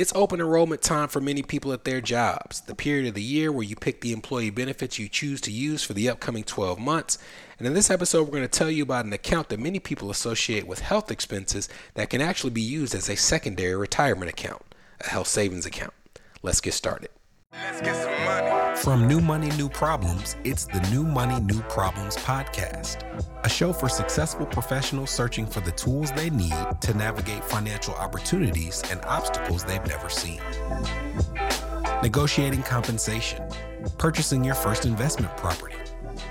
It's open enrollment time for many people at their jobs, the period of the year where you pick the employee benefits you choose to use for the upcoming 12 months. And in this episode, we're going to tell you about an account that many people associate with health expenses that can actually be used as a secondary retirement account, a health savings account. Let's get started. From New Money, New Problems, it's the New Money, New Problems podcast, a show for successful professionals searching for the tools they need to navigate financial opportunities and obstacles they've never seen. Negotiating compensation, purchasing your first investment property,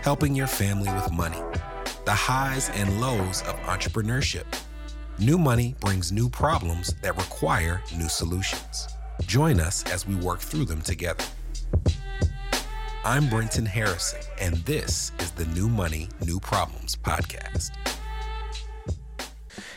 helping your family with money, the highs and lows of entrepreneurship. New money brings new problems that require new solutions. Join us as we work through them together. I'm Brenton Harrison, and this is the New Money, New Problems podcast.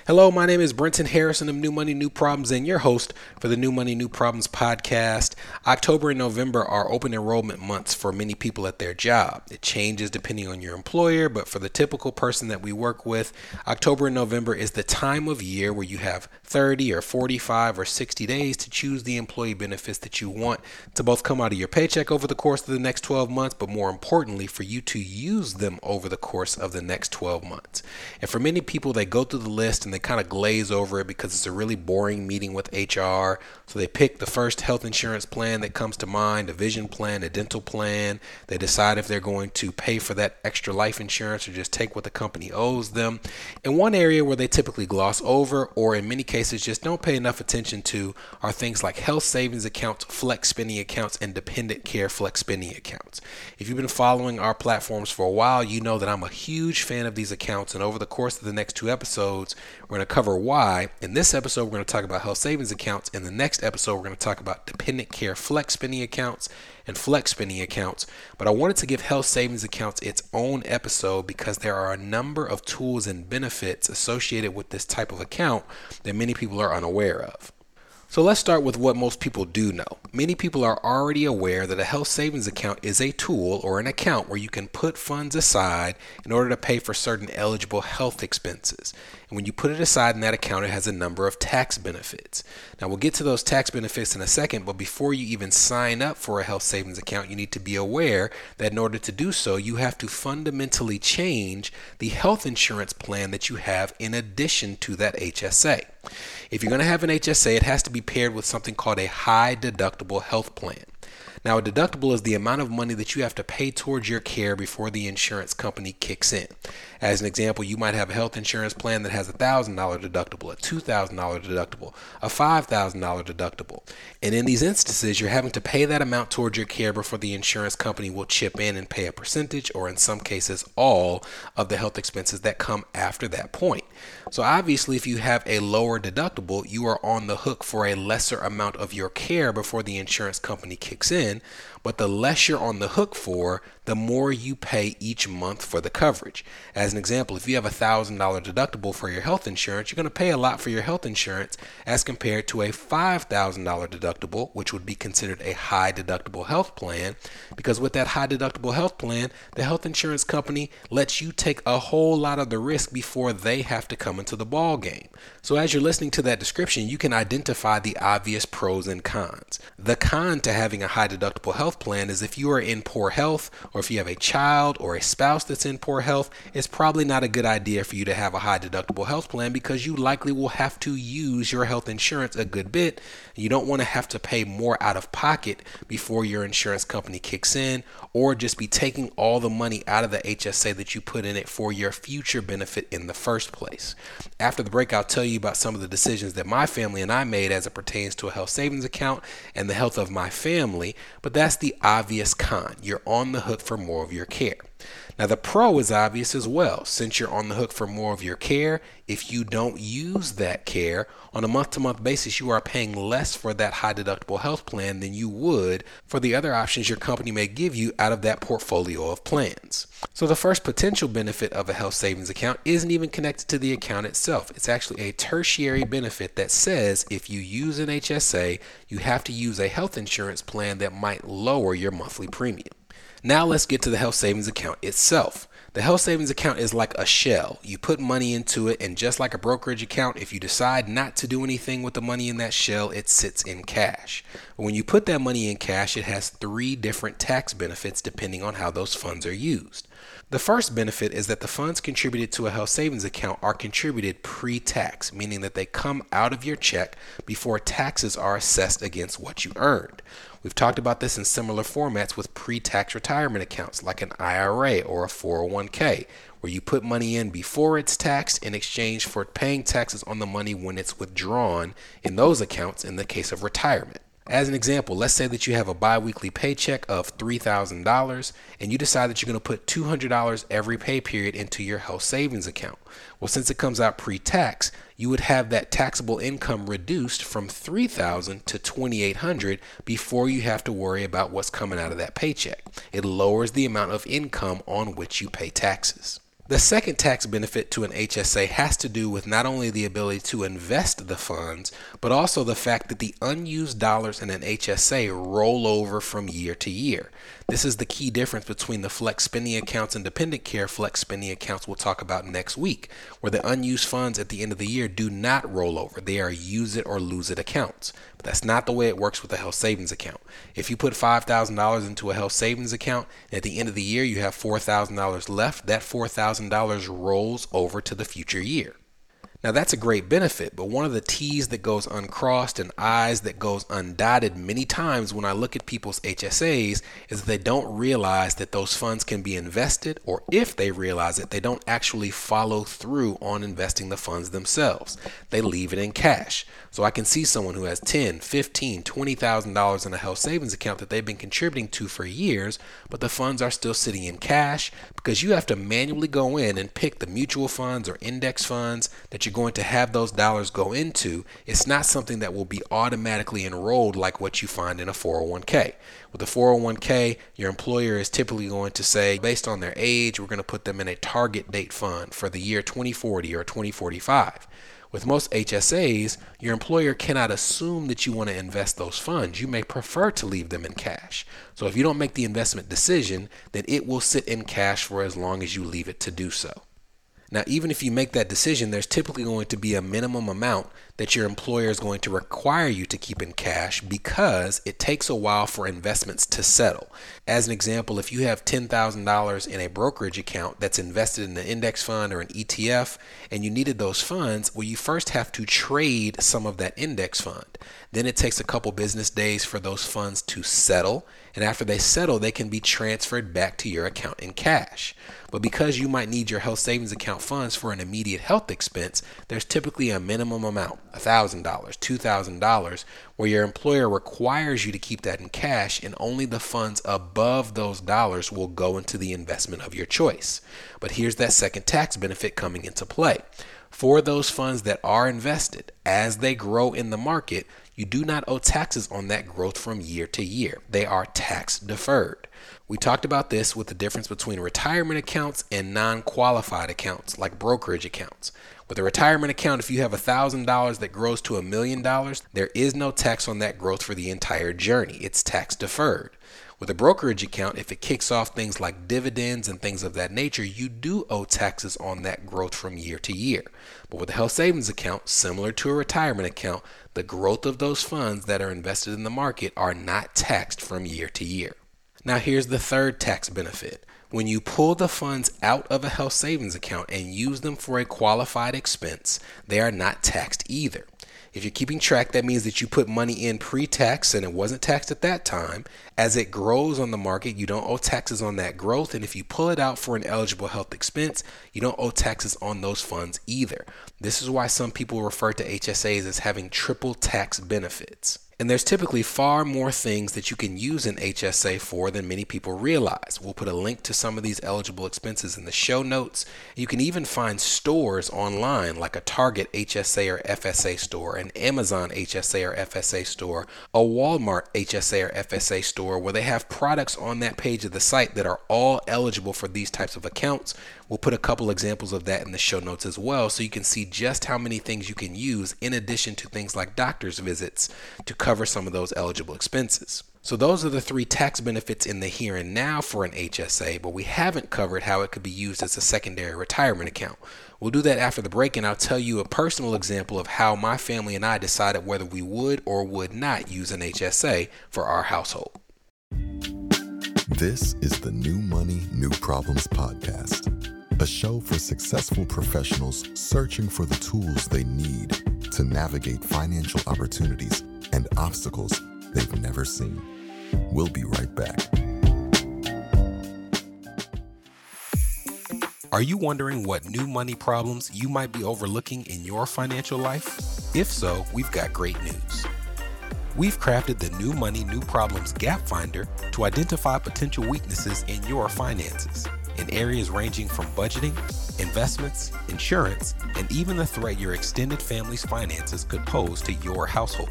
Hello, my name is Brenton Harrison of New Money, New Problems, and your host for the New Money, New Problems podcast. October and November are open enrollment months for many people at their job. It changes depending on your employer, but for the typical person that we work with, October and November is the time of year where you have 30 or 45 or 60 days to choose the employee benefits that you want to both come out of your paycheck over the course of the next 12 months, but more importantly, for you to use them over the course of the next 12 months. And for many people, they go through the list and and they kind of glaze over it because it's a really boring meeting with HR. So they pick the first health insurance plan that comes to mind, a vision plan, a dental plan. They decide if they're going to pay for that extra life insurance or just take what the company owes them. And one area where they typically gloss over or in many cases just don't pay enough attention to are things like health savings accounts, flex spending accounts, and dependent care flex spending accounts. If you've been following our platforms for a while, you know that I'm a huge fan of these accounts. And over the course of the next two episodes, we're going to cover why. In this episode, we're going to talk about health savings accounts. In the next episode, we're going to talk about dependent care flex spending accounts and flex spending accounts. But I wanted to give health savings accounts its own episode because there are a number of tools and benefits associated with this type of account that many people are unaware of. So let's start with what most people do know. Many people are already aware that a health savings account is a tool or an account where you can put funds aside in order to pay for certain eligible health expenses. And when you put it aside in that account, it has a number of tax benefits. Now, we'll get to those tax benefits in a second, but before you even sign up for a health savings account, you need to be aware that in order to do so, you have to fundamentally change the health insurance plan that you have in addition to that HSA. If you're going to have an HSA, it has to be paired with something called a high deductible health plan. Now, a deductible is the amount of money that you have to pay towards your care before the insurance company kicks in. As an example, you might have a health insurance plan that has a $1,000 deductible, a $2,000 deductible, a $5,000 deductible. And in these instances, you're having to pay that amount towards your care before the insurance company will chip in and pay a percentage, or in some cases, all of the health expenses that come after that point. So, obviously, if you have a lower deductible, you are on the hook for a lesser amount of your care before the insurance company kicks in in. But the less you're on the hook for, the more you pay each month for the coverage. As an example, if you have a $1,000 deductible for your health insurance, you're going to pay a lot for your health insurance as compared to a $5,000 deductible, which would be considered a high deductible health plan. Because with that high deductible health plan, the health insurance company lets you take a whole lot of the risk before they have to come into the ball game. So as you're listening to that description, you can identify the obvious pros and cons. The con to having a high deductible health plan is if you are in poor health or if you have a child or a spouse that's in poor health, it's probably not a good idea for you to have a high deductible health plan because you likely will have to use your health insurance a good bit. You don't want to have to pay more out of pocket before your insurance company kicks in or just be taking all the money out of the HSA that you put in it for your future benefit in the first place. After the break, I'll tell you about some of the decisions that my family and I made as it pertains to a health savings account and the health of my family, but that's the obvious con. You're on the hook for more of your care. Now, the pro is obvious as well. Since you're on the hook for more of your care, if you don't use that care on a month to month basis, you are paying less for that high deductible health plan than you would for the other options your company may give you out of that portfolio of plans. So, the first potential benefit of a health savings account isn't even connected to the account itself. It's actually a tertiary benefit that says if you use an HSA, you have to use a health insurance plan that might lower your monthly premium. Now let's get to the health savings account itself. The health savings account is like a shell. You put money into it, and just like a brokerage account, if you decide not to do anything with the money in that shell, it sits in cash. When you put that money in cash, it has three different tax benefits depending on how those funds are used. The first benefit is that the funds contributed to a health savings account are contributed pre tax, meaning that they come out of your check before taxes are assessed against what you earned. We've talked about this in similar formats with pre tax retirement accounts like an IRA or a 401k, where you put money in before it's taxed in exchange for paying taxes on the money when it's withdrawn in those accounts in the case of retirement. As an example, let's say that you have a bi weekly paycheck of $3,000 and you decide that you're going to put $200 every pay period into your health savings account. Well, since it comes out pre tax, you would have that taxable income reduced from $3,000 to $2,800 before you have to worry about what's coming out of that paycheck. It lowers the amount of income on which you pay taxes. The second tax benefit to an HSA has to do with not only the ability to invest the funds, but also the fact that the unused dollars in an HSA roll over from year to year. This is the key difference between the flex spending accounts and dependent care flex spending accounts we'll talk about next week, where the unused funds at the end of the year do not roll over. They are use it or lose it accounts. But that's not the way it works with a health savings account. If you put $5,000 into a health savings account, at the end of the year you have $4,000 left, that $4,000 rolls over to the future year. Now that's a great benefit, but one of the T's that goes uncrossed and I's that goes undotted many times when I look at people's HSAs is they don't realize that those funds can be invested, or if they realize it, they don't actually follow through on investing the funds themselves. They leave it in cash. So I can see someone who has 10, 15, 20,000 dollars in a health savings account that they've been contributing to for years, but the funds are still sitting in cash because you have to manually go in and pick the mutual funds or index funds that you you're going to have those dollars go into, it's not something that will be automatically enrolled like what you find in a 401k. With a 401k, your employer is typically going to say, based on their age, we're going to put them in a target date fund for the year 2040 or 2045. With most HSAs, your employer cannot assume that you want to invest those funds. You may prefer to leave them in cash. So if you don't make the investment decision, then it will sit in cash for as long as you leave it to do so. Now, even if you make that decision, there's typically going to be a minimum amount that your employer is going to require you to keep in cash because it takes a while for investments to settle. As an example, if you have $10,000 in a brokerage account that's invested in an index fund or an ETF and you needed those funds, well, you first have to trade some of that index fund. Then it takes a couple business days for those funds to settle. And after they settle, they can be transferred back to your account in cash. But because you might need your health savings account funds for an immediate health expense, there's typically a minimum amount $1,000, $2,000 where your employer requires you to keep that in cash and only the funds above those dollars will go into the investment of your choice. But here's that second tax benefit coming into play. For those funds that are invested, as they grow in the market, you do not owe taxes on that growth from year to year. They are tax deferred. We talked about this with the difference between retirement accounts and non qualified accounts, like brokerage accounts. With a retirement account, if you have $1,000 that grows to a million dollars, there is no tax on that growth for the entire journey. It's tax deferred. With a brokerage account, if it kicks off things like dividends and things of that nature, you do owe taxes on that growth from year to year. But with a health savings account, similar to a retirement account, the growth of those funds that are invested in the market are not taxed from year to year. Now, here's the third tax benefit. When you pull the funds out of a health savings account and use them for a qualified expense, they are not taxed either. If you're keeping track, that means that you put money in pre tax and it wasn't taxed at that time. As it grows on the market, you don't owe taxes on that growth. And if you pull it out for an eligible health expense, you don't owe taxes on those funds either. This is why some people refer to HSAs as having triple tax benefits. And there's typically far more things that you can use an HSA for than many people realize. We'll put a link to some of these eligible expenses in the show notes. You can even find stores online like a Target HSA or FSA store, an Amazon HSA or FSA store, a Walmart HSA or FSA store where they have products on that page of the site that are all eligible for these types of accounts We'll put a couple examples of that in the show notes as well so you can see just how many things you can use in addition to things like doctor's visits to cover some of those eligible expenses. So, those are the three tax benefits in the here and now for an HSA, but we haven't covered how it could be used as a secondary retirement account. We'll do that after the break, and I'll tell you a personal example of how my family and I decided whether we would or would not use an HSA for our household. This is the New Money, New Problems podcast, a show for successful professionals searching for the tools they need to navigate financial opportunities and obstacles they've never seen. We'll be right back. Are you wondering what new money problems you might be overlooking in your financial life? If so, we've got great news. We've crafted the New Money, New Problems Gap Finder to identify potential weaknesses in your finances in areas ranging from budgeting, investments, insurance, and even the threat your extended family's finances could pose to your household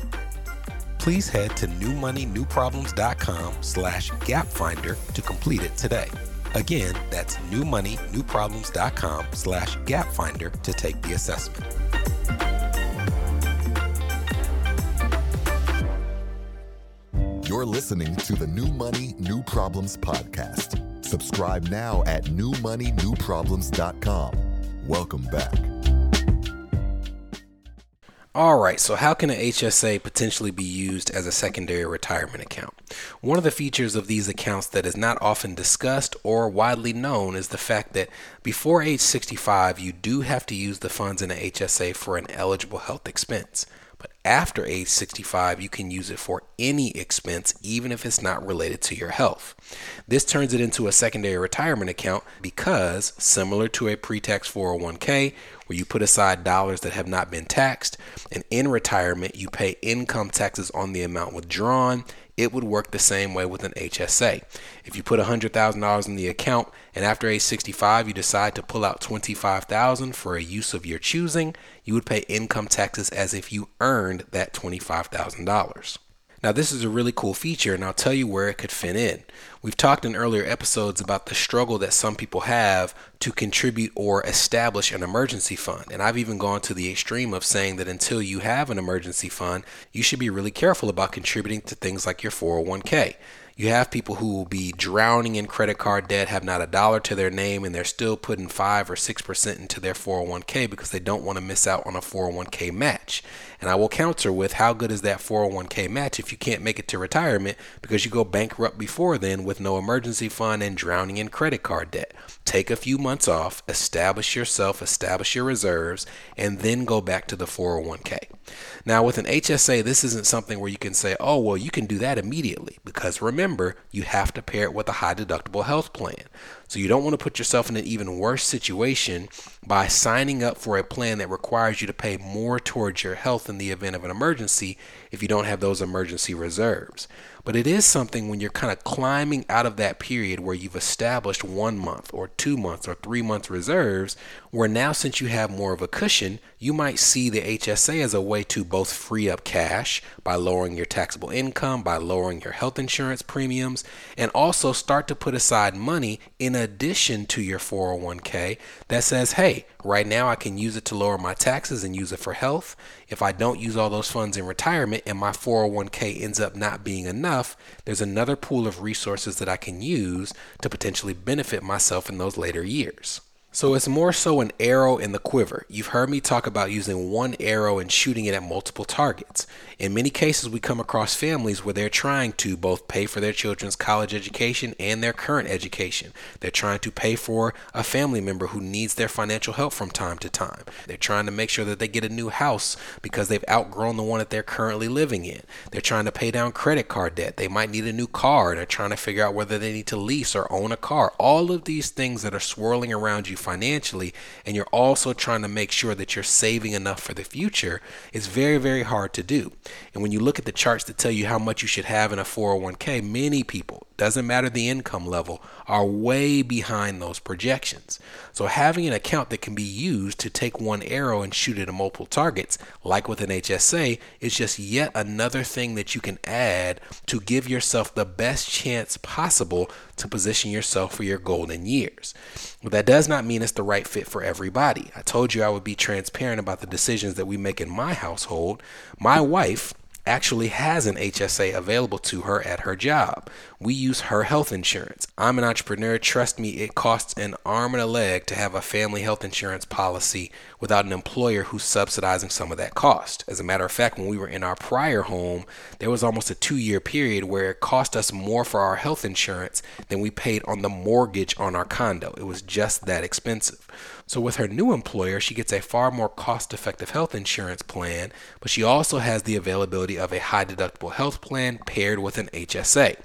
please head to newmoneynewproblems.com slash gapfinder to complete it today. Again, that's newmoneynewproblems.com slash gapfinder to take the assessment. You're listening to the New Money, New Problems podcast. Subscribe now at newmoneynewproblems.com. Welcome back. All right, so how can an HSA potentially be used as a secondary retirement account? One of the features of these accounts that is not often discussed or widely known is the fact that before age 65, you do have to use the funds in an HSA for an eligible health expense. But after age 65, you can use it for any expense, even if it's not related to your health. This turns it into a secondary retirement account because, similar to a pre tax 401k, where you put aside dollars that have not been taxed, and in retirement, you pay income taxes on the amount withdrawn it would work the same way with an HSA. If you put $100,000 in the account and after age 65 you decide to pull out 25,000 for a use of your choosing, you would pay income taxes as if you earned that $25,000. Now, this is a really cool feature, and I'll tell you where it could fit in. We've talked in earlier episodes about the struggle that some people have to contribute or establish an emergency fund. And I've even gone to the extreme of saying that until you have an emergency fund, you should be really careful about contributing to things like your 401k. You have people who will be drowning in credit card debt, have not a dollar to their name, and they're still putting 5 or 6% into their 401k because they don't want to miss out on a 401k match. And I will counter with how good is that 401k match if you can't make it to retirement because you go bankrupt before then with no emergency fund and drowning in credit card debt. Take a few months off, establish yourself, establish your reserves, and then go back to the 401k. Now, with an HSA, this isn't something where you can say, oh, well, you can do that immediately because remember, you have to pair it with a high deductible health plan. So you don't want to put yourself in an even worse situation by signing up for a plan that requires you to pay more towards your health in the event of an emergency if you don't have those emergency reserves. But it is something when you're kind of climbing out of that period where you've established one month or two months or three months reserves, where now since you have more of a cushion, you might see the HSA as a way to both free up cash by lowering your taxable income, by lowering your health insurance premiums, and also start to put aside money in addition to your 401k that says, hey, right now I can use it to lower my taxes and use it for health. If I don't use all those funds in retirement and my 401k ends up not being enough, there's another pool of resources that I can use to potentially benefit myself in those later years. So it's more so an arrow in the quiver. You've heard me talk about using one arrow and shooting it at multiple targets. In many cases, we come across families where they're trying to both pay for their children's college education and their current education. They're trying to pay for a family member who needs their financial help from time to time. They're trying to make sure that they get a new house because they've outgrown the one that they're currently living in. They're trying to pay down credit card debt. They might need a new car. They're trying to figure out whether they need to lease or own a car. All of these things that are swirling around you financially and you're also trying to make sure that you're saving enough for the future it's very, very hard to do. And when you look at the charts that tell you how much you should have in a 401k, many people doesn't matter the income level, are way behind those projections. So having an account that can be used to take one arrow and shoot at multiple targets, like with an HSA, is just yet another thing that you can add to give yourself the best chance possible to position yourself for your golden years. But that does not mean it's the right fit for everybody. I told you I would be transparent about the decisions that we make in my household. My wife actually has an HSA available to her at her job. We use her health insurance. I'm an entrepreneur. Trust me, it costs an arm and a leg to have a family health insurance policy without an employer who's subsidizing some of that cost. As a matter of fact, when we were in our prior home, there was almost a two year period where it cost us more for our health insurance than we paid on the mortgage on our condo. It was just that expensive. So, with her new employer, she gets a far more cost effective health insurance plan, but she also has the availability of a high deductible health plan paired with an HSA.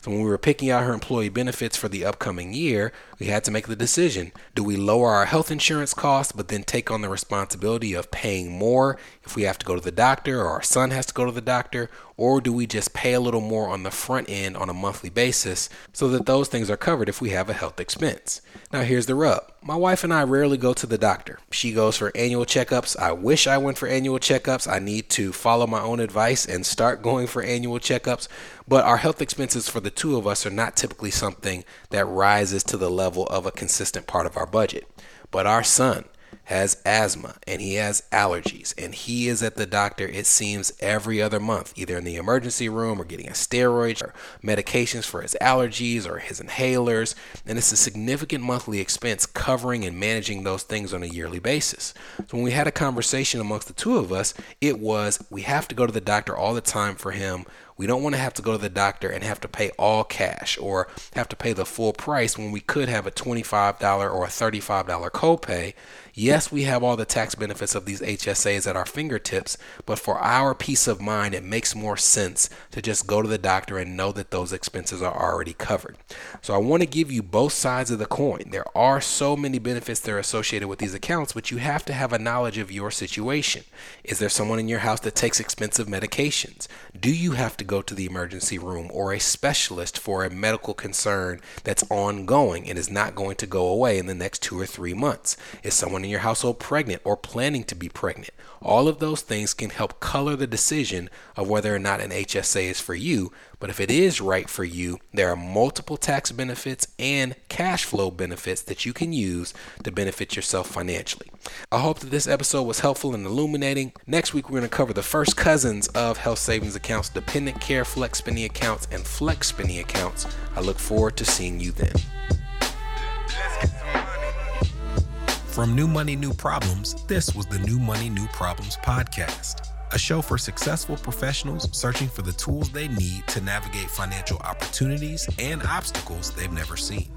So when we were picking out her employee benefits for the upcoming year, we had to make the decision. Do we lower our health insurance costs, but then take on the responsibility of paying more if we have to go to the doctor or our son has to go to the doctor? Or do we just pay a little more on the front end on a monthly basis so that those things are covered if we have a health expense? Now, here's the rub my wife and I rarely go to the doctor. She goes for annual checkups. I wish I went for annual checkups. I need to follow my own advice and start going for annual checkups. But our health expenses for the two of us are not typically something that rises to the level of a consistent part of our budget. But our son, has asthma and he has allergies and he is at the doctor it seems every other month either in the emergency room or getting a steroid or medications for his allergies or his inhalers. And it's a significant monthly expense covering and managing those things on a yearly basis. So when we had a conversation amongst the two of us it was we have to go to the doctor all the time for him. We don't want to have to go to the doctor and have to pay all cash or have to pay the full price when we could have a $25 or a $35 copay. Yes, we have all the tax benefits of these HSAs at our fingertips, but for our peace of mind, it makes more sense to just go to the doctor and know that those expenses are already covered. So I want to give you both sides of the coin. There are so many benefits that are associated with these accounts, but you have to have a knowledge of your situation. Is there someone in your house that takes expensive medications? Do you have to go to the emergency room or a specialist for a medical concern that's ongoing and is not going to go away in the next two or three months? Is someone in your household pregnant or planning to be pregnant. All of those things can help color the decision of whether or not an HSA is for you. But if it is right for you, there are multiple tax benefits and cash flow benefits that you can use to benefit yourself financially. I hope that this episode was helpful and illuminating. Next week, we're going to cover the first cousins of health savings accounts, dependent care flex spending accounts, and flex spending accounts. I look forward to seeing you then. From New Money, New Problems, this was the New Money, New Problems podcast, a show for successful professionals searching for the tools they need to navigate financial opportunities and obstacles they've never seen.